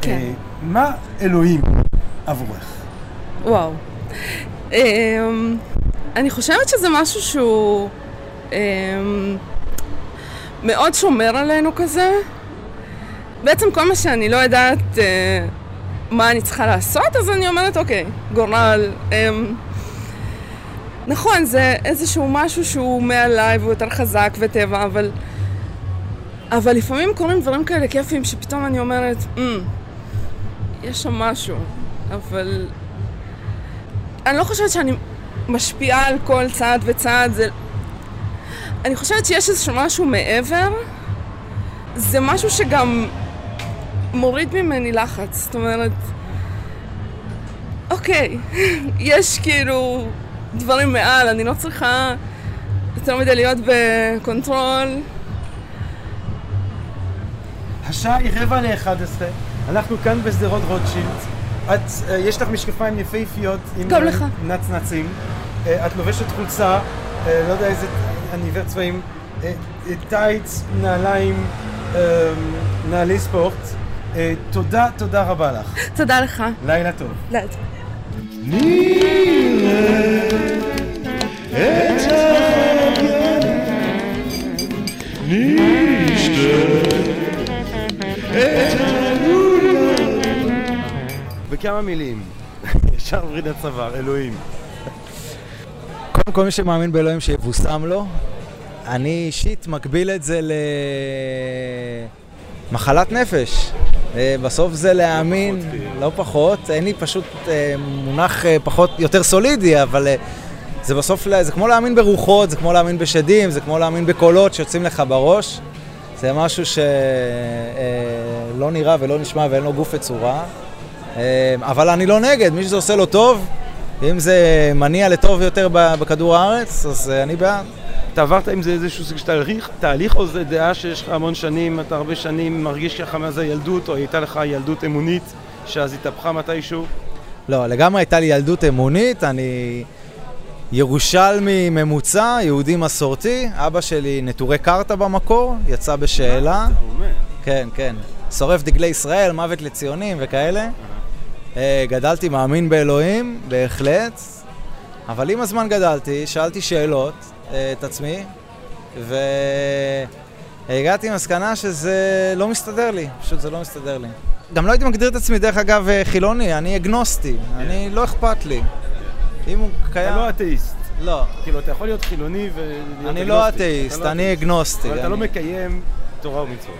כן. אה, מה אלוהים עבורך? וואו. אמ, אני חושבת שזה משהו שהוא אמ, מאוד שומר עלינו כזה. בעצם כל מה שאני לא יודעת אה, מה אני צריכה לעשות, אז אני אומרת, אוקיי, גורל. אמ, נכון, זה איזשהו משהו שהוא מעליי והוא יותר חזק וטבע, אבל... אבל לפעמים קורים דברים כאלה כיפים שפתאום אני אומרת, "אמ, יש שם משהו, אבל... אני לא חושבת שאני משפיעה על כל צעד וצעד, זה... אני חושבת שיש איזשהו משהו מעבר, זה משהו שגם מוריד ממני לחץ, זאת אומרת, אוקיי, <laughs> יש כאילו דברים מעל, אני לא צריכה יותר מדי להיות ב control. השעה היא רבע לאחד עשרה, אנחנו כאן בשדרות רוטשילד. את, אה, יש לך משקפיים יפהפיות עם. נצנצים. אה, את לובשת חולצה, אה, לא יודע איזה, אני עיוור צבעים, טייץ, נעליים, אה, נעלי ספורט. תודה, תודה רבה לך. תודה לך. לילה טוב. לילה. נראה את נשתה בכמה מילים. <laughs> ישר וריד הצוואר, אלוהים. קודם כל מי שמאמין באלוהים שיבושם לו, אני אישית מקביל את זה למחלת נפש. אה, בסוף זה להאמין, לא פחות, אין לי פשוט אה, מונח אה, פחות, יותר סולידי, אבל זה בסוף, זה כמו להאמין ברוחות, זה כמו להאמין בשדים, זה כמו להאמין בקולות שיוצאים לך בראש. זה משהו שלא נראה ולא נשמע ואין לו גוף וצורה. אה, אבל אני לא נגד, מי שזה עושה לו טוב, אם זה מניע לטוב יותר בכדור הארץ, אז אה, אני בעד. אתה עברת עם זה איזשהו סוג של תהליך, תהליך או זה דעה שיש לך המון שנים, אתה הרבה שנים מרגיש ככה מאז הילדות, או הייתה לך ילדות אמונית, שאז התהפכה מתישהו? לא, לגמרי הייתה לי ילדות אמונית, אני ירושלמי ממוצע, יהודי מסורתי, אבא שלי נטורי קרתא במקור, יצא בשאלה. כן, כן. שורף דגלי ישראל, מוות לציונים וכאלה. אה, גדלתי מאמין באלוהים, בהחלט, אבל עם הזמן גדלתי, שאלתי שאלות אה, את עצמי, והגעתי למסקנה שזה לא מסתדר לי, פשוט זה לא מסתדר לי. גם לא הייתי מגדיר את עצמי, דרך אגב, אה, חילוני, אני אגנוסטי, אני לא אכפת לי. אם הוא קיים... אתה לא אתאיסט. לא. כאילו, אתה יכול להיות חילוני ולהיות אני לא אתאיסט, לא אני אגנוסטי. אבל אתה לא אני- מקיים תורה ומצוות.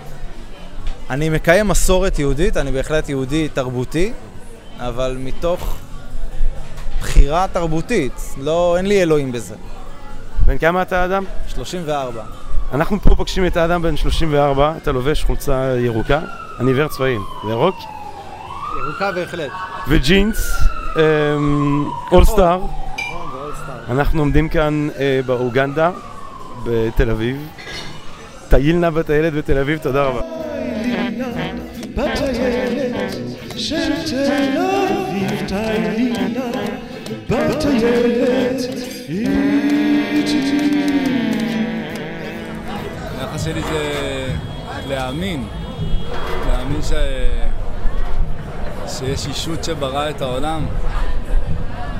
אני מקיים מסורת יהודית, אני בהחלט יהודי תרבותי, אבל מתוך בחירה תרבותית, לא, אין לי אלוהים בזה. בן כמה אתה אדם? 34. אנחנו פה פוגשים את האדם בן 34, אתה לובש חולצה ירוקה, אני עיוור צבעים, ירוק, ירוקה בהחלט. וג'ינס, אולסטאר. אנחנו עומדים כאן אה, באוגנדה, בתל אביב. טיילנה בטיילת בתל אביב, תודה רבה. היחס שלי זה להאמין, להאמין ש... שיש אישות שברא את העולם,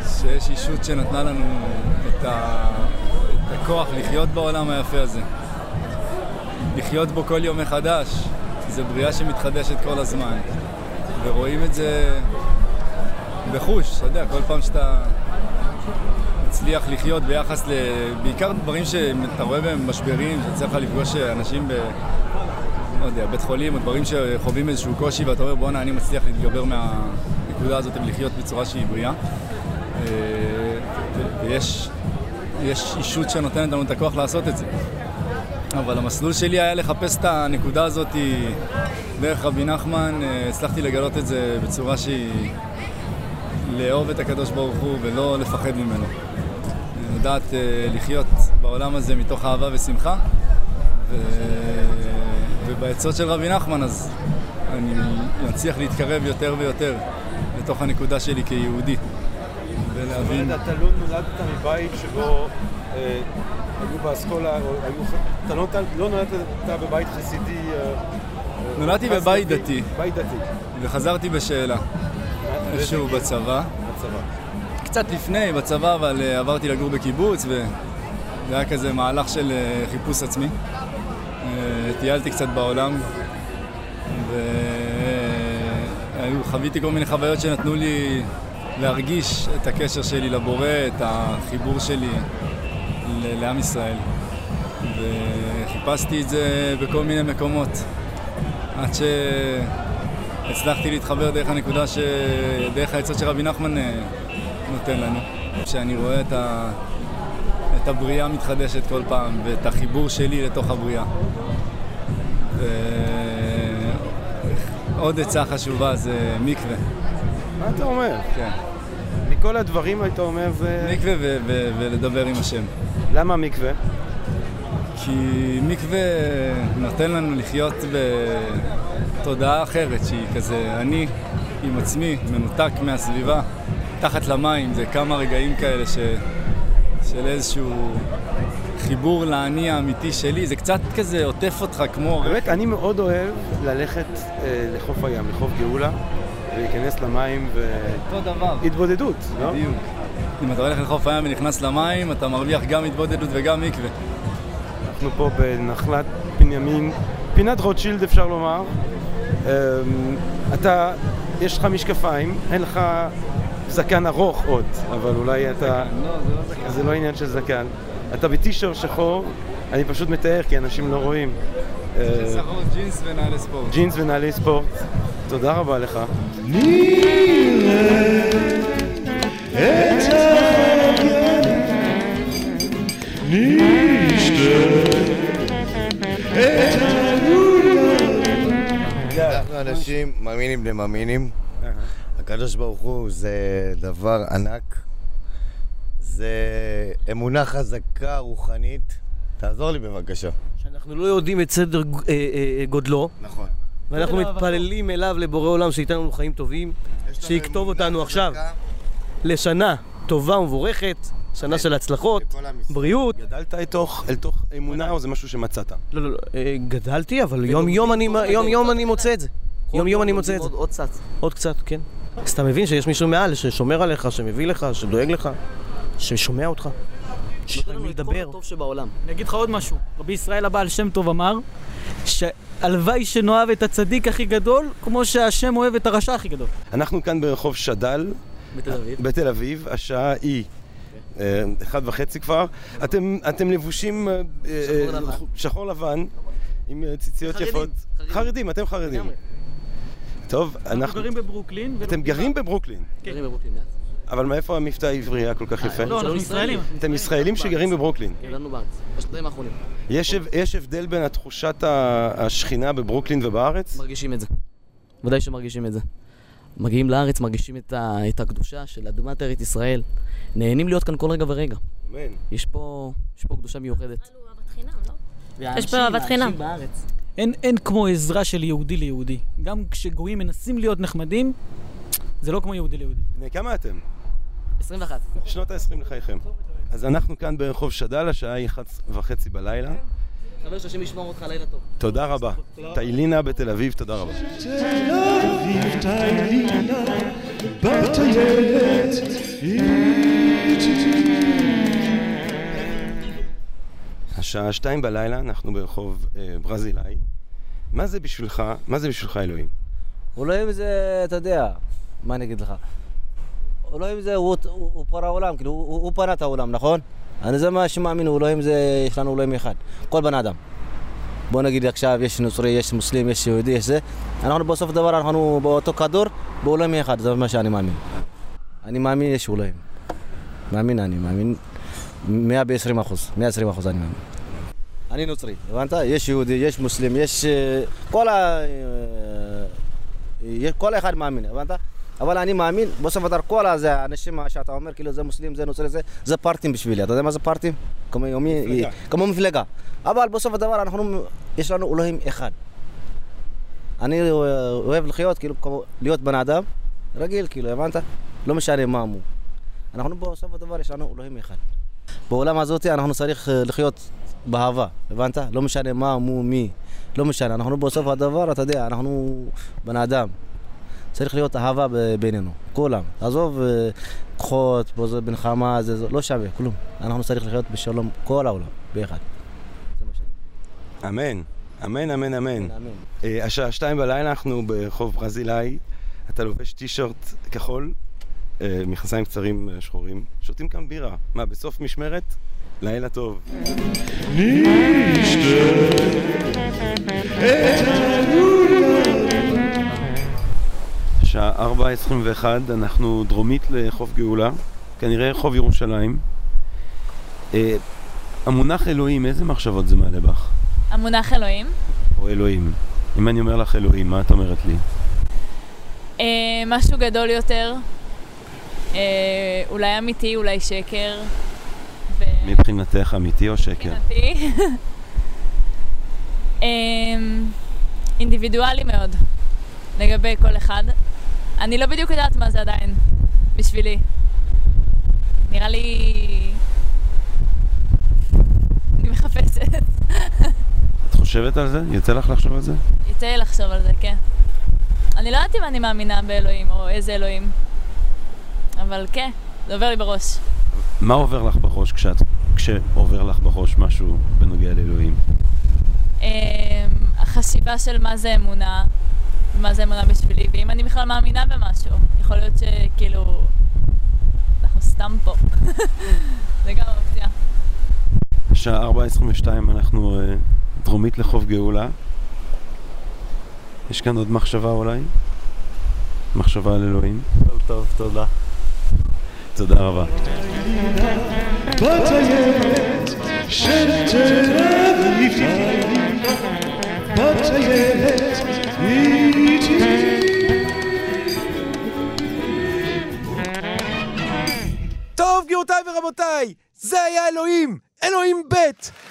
שיש אישות שנתנה לנו את, ה... את הכוח לחיות בעולם היפה הזה, לחיות בו כל יום מחדש. זה בריאה שמתחדשת כל הזמן. ורואים את זה בחוש, אתה יודע, כל פעם שאתה מצליח לחיות ביחס ל... בעיקר דברים שאתה רואה בהם משברים, שיוצא לך לפגוש אנשים ב... לא יודע, בית חולים או דברים שחווים איזשהו קושי ואתה אומר בואנה אני מצליח להתגבר מהנקודה הזאת ולחיות בצורה שהיא בריאה. אה, ויש יש אישות שנותנת לנו את הכוח לעשות את זה. אבל המסלול שלי היה לחפש את הנקודה הזאת דרך רבי נחמן, אה, הצלחתי לגלות את זה בצורה שהיא לאהוב את הקדוש ברוך הוא ולא לפחד ממנו. לדעת אה, לחיות בעולם הזה מתוך אהבה ושמחה. ו... ובעצות של רבי נחמן אז אני מצליח להתקרב יותר ויותר לתוך הנקודה שלי כיהודי. ולהבין... אתה לא נולדת מבית שבו אה, היו באסכולה, או היו... אתה לא, לא נולדת בבית חסידי... אה, נולדתי בבית דתי. בית דתי. וחזרתי בשאלה. איפשהו בצבא. בצבא. קצת לפני, בצבא, אבל uh, עברתי לגור בקיבוץ, וזה היה כזה מהלך של uh, חיפוש עצמי. Uh, טיילתי קצת בעולם, וחוויתי כל מיני חוויות שנתנו לי להרגיש את הקשר שלי לבורא, את החיבור שלי לעם ישראל. וחיפשתי את זה בכל מיני מקומות, עד שהצלחתי להתחבר דרך הנקודה, ש... דרך העצות שרבי נחמן אה, נותן לנו. כשאני רואה את, ה... את הבריאה מתחדשת כל פעם, ואת החיבור שלי לתוך הבריאה. ועוד עצה חשובה זה מקווה. מה אתה אומר? כן. מכל הדברים היית אומר זה... מקווה ו- ו- ולדבר עם השם. למה מקווה? כי מקווה נותן לנו לחיות בתודעה אחרת, שהיא כזה אני עם עצמי, מנותק מהסביבה, תחת למים, זה כמה רגעים כאלה ש... של איזשהו חיבור לאני האמיתי שלי, זה קצת כזה עוטף אותך כמו... באמת, אני מאוד אוהב ללכת אה, לחוף הים, לחוף גאולה. ולהיכנס למים ו... אותו דבר. התבודדות, לא? בדיוק. אם אתה הולך לחוף הים ונכנס למים, אתה מרוויח גם התבודדות וגם מקווה. אנחנו פה בנחלת בנימין, פינת רוטשילד אפשר לומר. אמ, אתה, יש לך משקפיים, אין לך זקן ארוך עוד, אבל אולי אתה... לא, זה לא זקן. זה לא עניין של זקן. אתה בטישר שחור, אני פשוט מתאר כי אנשים לא רואים. שחור ג'ינס ונעלי ספורט. ג'ינס ונעלי ספורט. תודה רבה לך. נראה את אנחנו אנשים מאמינים בני מאמינים. הקדוש ברוך הוא זה דבר ענק. זה אמונה חזקה, רוחנית. תעזור לי בבקשה. שאנחנו לא יודעים את סדר אה, אה, גודלו. נכון. ואנחנו מתפללים אליו לבורא עולם שייתן לנו חיים טובים, שיכתוב אותנו עכשיו לשנה טובה ומבורכת, שנה של הצלחות, בריאות. גדלת אל תוך אמונה או זה משהו שמצאת? לא, לא, לא, אה, גדלתי, אבל יום יום אני, יום יום אני מוצא את זה. יום יום אני מוצא את זה. עוד קצת. עוד קצת, כן. אז אתה מבין שיש מישהו מעל ששומר עליך, שמביא לך, שדואג לך, ששומע אותך. שיש לנו את כל הטוב שבעולם. אני אגיד לך עוד משהו. רבי ישראל הבעל שם טוב אמר, שהלוואי שנאהב את הצדיק הכי גדול, כמו שהשם אוהב את הרשע הכי גדול. אנחנו כאן ברחוב שד"ל. בתל אביב. בתל אביב, השעה היא אה, אחת וחצי כבר. אתם, אתם לבושים אה, שחור לבן. שחור לבן, עם אה, ציציות חרדים, יפות. חרדים. חרדים, אתם חרדים. טוב, אנחנו אנחנו... גרים בברוקלין. אתם גרים בברוקלין. כן. גרים בברוקלין. אבל מאיפה המבטא העברי היה כל כך יפה? לא, אנחנו ישראלים. אתם ישראלים שגרים בברוקלין. גרנו בארץ, בשנתיים האחרונים. יש, הב- יש הבדל בין התחושת השכינה בברוקלין ובארץ? מרגישים את זה. ודאי שמרגישים את זה. מגיעים לארץ, מרגישים את, ה, את הקדושה של אדמת ארץ ישראל. נהנים להיות כאן כל רגע ורגע. אמן. יש פה, יש פה קדושה מיוחדת. יש פה אהבת חינם. בארץ. אין, אין כמו עזרה של יהודי ליהודי. גם כשגויים מנסים להיות נחמדים, זה לא כמו יהודי ליהודי. בני כמה אתם? 21. שנות ה-20 לחייכם. אז אנחנו כאן ברחוב שד"ל, השעה היא אחת וחצי בלילה. חבר שהשם ישמור אותך לילה טוב. תודה רבה. טיילינה בתל אביב, תודה רבה. תל אביב טיילינה בטיילת השעה שתיים בלילה, אנחנו ברחוב אה, ברזילאי. מה זה בשבילך, מה זה בשבילך אלוהים? אלוהים זה, אתה יודע, מה אני אגיד לך? אלוהים זה, הוא, הוא, הוא פרה עולם, כאילו, הוא, הוא פרה את העולם, נכון? אני זה מה שמאמין, אלוהים זה, יש לנו אלוהים אחד, כל בן אדם. בוא נגיד עכשיו, יש נוצרי, יש מוסלם, יש יהודי, יש זה. אנחנו בסוף הדבר, אנחנו באותו כדור, באלוהים אחד, זה מה שאני מאמין. אני מאמין, יש אלוהים. מאמין, אני מאמין. 120 אחוז, 120 אחוז אני מאמין. אני נוצרי, הבנת? יש יהודי, יש מוסלם, יש... אה, כל ה... אה, יש- כל אחד מאמין, הבנת? אבל אני מאמין, בסוף הדבר, כל הזה, האנשים שאתה אומר, כאילו זה מוסלם, זה נוצרי, זה, זה פארטים בשבילי. אתה יודע מה זה פארטים? כמו יומי, מפלגה. כמו מפלגה. אבל בסוף הדבר, אנחנו, יש לנו אלוהים אחד. אני אה, אוהב לחיות, כאילו, כמו להיות בן אדם, רגיל, כאילו, הבנת? לא משנה מה הוא. אנחנו בסוף הדבר, יש לנו אלוהים אחד. בעולם הזאת אנחנו צריך אה, לחיות באהבה, הבנת? לא משנה מה, מו, מי, לא משנה. אנחנו בסוף הדבר, אתה יודע, אנחנו בן אדם. צריך להיות אהבה בינינו, כולם. עזוב אה, כוחות, מלחמה, זה, זה לא שווה, כלום. אנחנו צריך לחיות בשלום כל העולם, ביחד. אמן, אמן, אמן, אמן. אה, השעה שתיים בלילה אנחנו ברחוב ברזילאי, אתה לובש טישרט כחול, אה, מכנסיים קצרים שחורים, שותים כאן בירה. מה, בסוף משמרת? לילה טוב. שעה 4.21, אנחנו דרומית לחוף גאולה, כנראה רחוב ירושלים. אה, המונח אלוהים, איזה מחשבות זה מעלה בך? המונח אלוהים. או אלוהים. אם אני אומר לך אלוהים, מה את אומרת לי? אה, משהו גדול יותר. אה, אולי אמיתי, אולי שקר. מבחינתך אמיתי או שקר? מבחינתי. <laughs> אה, אינדיבידואלי מאוד, לגבי כל אחד. אני לא בדיוק יודעת מה זה עדיין, בשבילי. נראה לי... אני מחפשת. את חושבת על זה? יוצא לך לחשוב על זה? יוצא לי לחשוב על זה, כן. אני לא יודעת אם אני מאמינה באלוהים, או איזה אלוהים. אבל כן, זה עובר לי בראש. מה עובר לך בראש כשאת, כשעובר לך בראש משהו בנוגע לאלוהים? אמ, החשיבה של מה זה אמונה, מה זה אמונה בשבילי, ואם אני בכלל מאמינה במשהו. יכול להיות שכאילו, אנחנו סתם פה. <laughs> זה גם אופציה. שעה 4.22 אנחנו אה, דרומית לחוף גאולה. יש כאן עוד מחשבה אולי? מחשבה על אלוהים? טוב, טוב, תודה. תודה רבה. בטיילת שתרב נפתח בטיילת איתי טוב, גבירותיי ורבותיי, זה היה אלוהים, אלוהים ב'.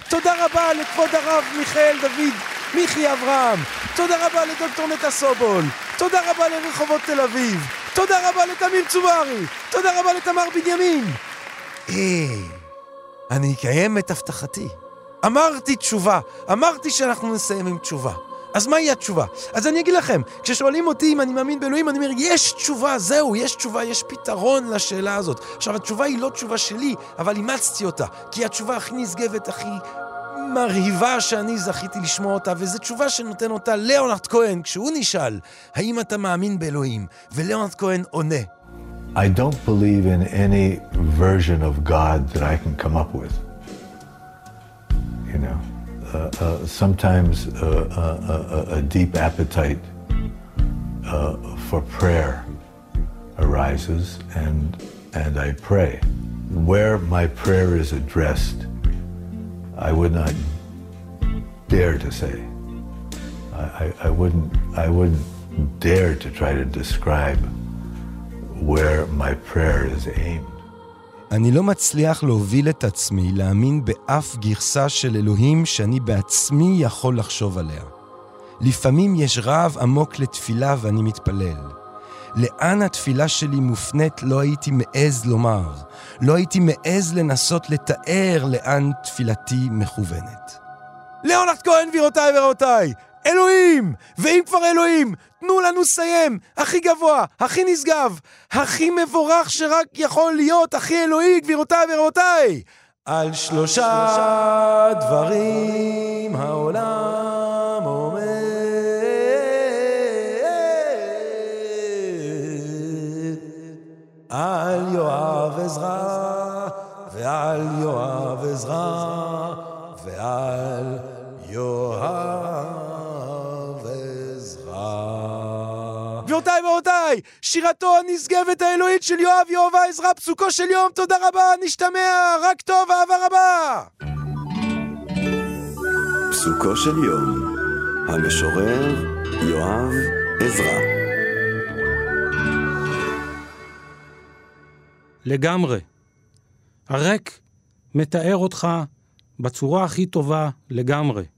תודה רבה לכבוד הרב מיכאל דוד מיכי אברהם. תודה רבה לדוקטור נטע סובול. תודה רבה לרחובות תל אביב. תודה רבה לתמיר צוברי. תודה רבה לתמר בנימין. אה, אני אקיים את הבטחתי. אמרתי תשובה, אמרתי שאנחנו נסיים עם תשובה. אז מהי התשובה? אז אני אגיד לכם, כששואלים אותי אם אני מאמין באלוהים, אני אומר, יש תשובה, זהו, יש תשובה, יש פתרון לשאלה הזאת. עכשיו, התשובה היא לא תשובה שלי, אבל אימצתי אותה, כי היא התשובה הכי נשגבת, הכי מרהיבה שאני זכיתי לשמוע אותה, וזו תשובה שנותן אותה ליאונרד כהן, כשהוא נשאל, האם אתה מאמין באלוהים? וליאונרד כהן עונה. I don't believe in any version of God that I can come up with. You know, uh, uh, sometimes uh, uh, uh, a deep appetite uh, for prayer arises, and and I pray. Where my prayer is addressed, I would not dare to say. I, I, I wouldn't I wouldn't dare to try to describe where my prayer is aimed. אני לא מצליח להוביל את עצמי להאמין באף גרסה של אלוהים שאני בעצמי יכול לחשוב עליה. לפעמים יש רעב עמוק לתפילה ואני מתפלל. לאן התפילה שלי מופנית לא הייתי מעז לומר. לא הייתי מעז לנסות לתאר לאן תפילתי מכוונת. ליאונרד כהן, גבירותיי ורבותיי, אלוהים! ואם כבר אלוהים, תנו לנו לסיים! הכי גבוה, הכי נשגב, הכי מבורך שרק יכול להיות, הכי אלוהי, גבירותיי ורבותיי! על שלושה דברים העולם עומד על יואב עזרא ועל יואב עזרא ועל גבירותיי ורבותיי, שירתו הנשגבת האלוהית של יואב יואב העזרא, פסוקו של יום, תודה רבה, נשתמע, רק טוב, אהבה רבה. פסוקו של יום, המשורר יואב עזרא. לגמרי. הריק מתאר אותך בצורה הכי טובה לגמרי.